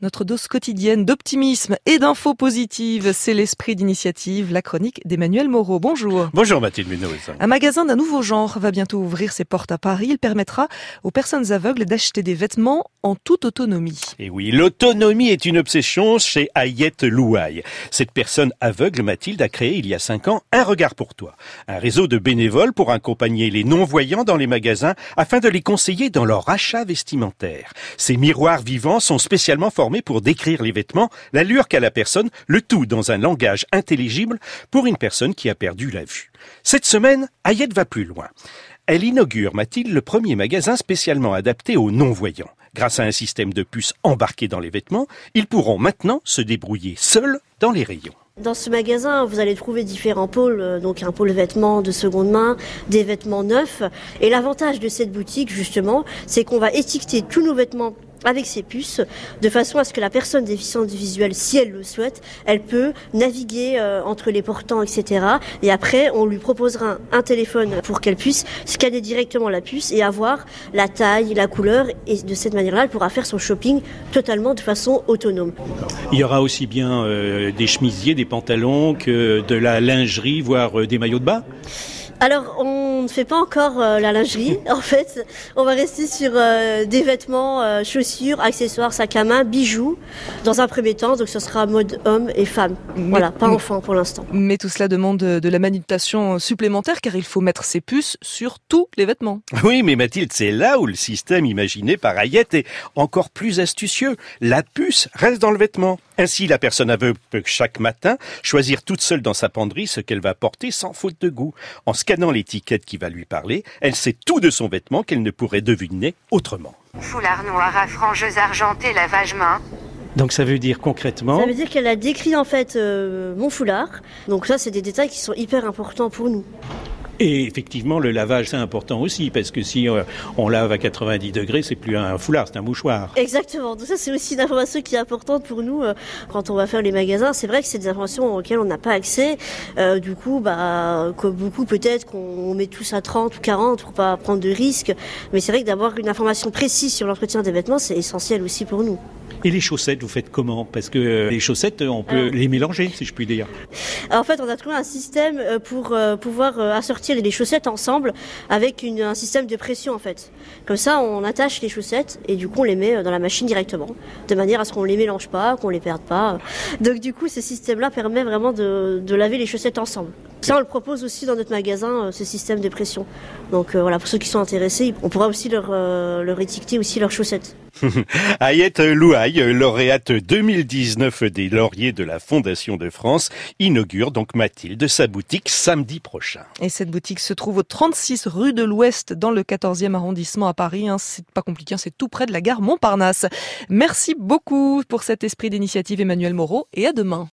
Notre dose quotidienne d'optimisme et d'infos positives, c'est l'esprit d'initiative, la chronique d'Emmanuel Moreau. Bonjour. Bonjour Mathilde Munoz. Un magasin d'un nouveau genre va bientôt ouvrir ses portes à Paris. Il permettra aux personnes aveugles d'acheter des vêtements en toute autonomie. Et oui, l'autonomie est une obsession chez Ayette Louaille. Cette personne aveugle, Mathilde, a créé il y a cinq ans Un Regard pour toi, un réseau de bénévoles pour accompagner les non-voyants dans les magasins afin de les conseiller dans leur achat vestimentaire. Ces miroirs vivants sont spécialement formés pour décrire les vêtements, l'allure qu'a la personne, le tout dans un langage intelligible pour une personne qui a perdu la vue. Cette semaine, Ayette va plus loin. Elle inaugure, Mathilde, le premier magasin spécialement adapté aux non-voyants. Grâce à un système de puces embarqué dans les vêtements, ils pourront maintenant se débrouiller seuls dans les rayons. Dans ce magasin, vous allez trouver différents pôles, euh, donc un pôle vêtements de seconde main, des vêtements neufs. Et l'avantage de cette boutique, justement, c'est qu'on va étiqueter tous nos vêtements avec ses puces, de façon à ce que la personne déficiente visuelle, si elle le souhaite, elle peut naviguer euh, entre les portants, etc. Et après, on lui proposera un, téléphone pour qu'elle puisse scanner directement la puce et avoir la taille, la couleur, et de cette manière-là, elle pourra faire son shopping totalement de façon autonome. Il y aura aussi bien euh, des chemisiers, des pantalons que de la lingerie, voire euh, des maillots de bain? Alors, on ne fait pas encore euh, la lingerie. En fait, on va rester sur euh, des vêtements, euh, chaussures, accessoires, sacs à main, bijoux, dans un premier temps. Donc, ce sera mode homme et femme. voilà, pas enfant pour l'instant. Mais tout cela demande de la manutention supplémentaire, car il faut mettre ses puces sur tous les vêtements. Oui, mais Mathilde, c'est là où le système imaginé par Ayette est encore plus astucieux. La puce reste dans le vêtement. Ainsi, la personne aveugle peut chaque matin choisir toute seule dans sa penderie ce qu'elle va porter sans faute de goût. En scannant l'étiquette qui va lui parler, elle sait tout de son vêtement qu'elle ne pourrait deviner autrement. Foulard noir à franges argentées, lavage main. Donc ça veut dire concrètement Ça veut dire qu'elle a décrit en fait euh, mon foulard. Donc ça c'est des détails qui sont hyper importants pour nous. Et effectivement, le lavage, c'est important aussi, parce que si euh, on lave à 90 degrés, c'est plus un foulard, c'est un mouchoir. Exactement. Donc ça, c'est aussi une information qui est importante pour nous euh, quand on va faire les magasins. C'est vrai que c'est des informations auxquelles on n'a pas accès. Euh, du coup, bah, comme beaucoup, peut-être qu'on met tous à 30 ou 40 pour pas prendre de risques. Mais c'est vrai que d'avoir une information précise sur l'entretien des vêtements, c'est essentiel aussi pour nous. Et les chaussettes, vous faites comment? Parce que les chaussettes, on peut les mélanger, si je puis dire. en fait, on a trouvé un système pour pouvoir assortir les chaussettes ensemble avec un système de pression en fait. Comme ça, on attache les chaussettes et du coup on les met euh, dans la machine directement, de manière à ce qu'on les mélange pas, qu'on les perde pas. Donc du coup, ce système-là permet vraiment de, laver les chaussettes ensemble. Ça, on le propose aussi dans notre magasin, euh, ce système de pression. Donc euh, voilà, pour ceux qui sont intéressés, on pourra aussi leur, leur étiqueter aussi leurs chaussettes. Ayette Louaille, lauréate 2019 des lauriers de la Fondation de France, inaugure donc Mathilde sa boutique samedi prochain. Et cette boutique se trouve au 36 rue de l'Ouest dans le 14e arrondissement à Paris. Hein. C'est pas compliqué, hein. c'est tout près de la gare Montparnasse. Merci beaucoup pour cet esprit d'initiative Emmanuel Moreau et à demain.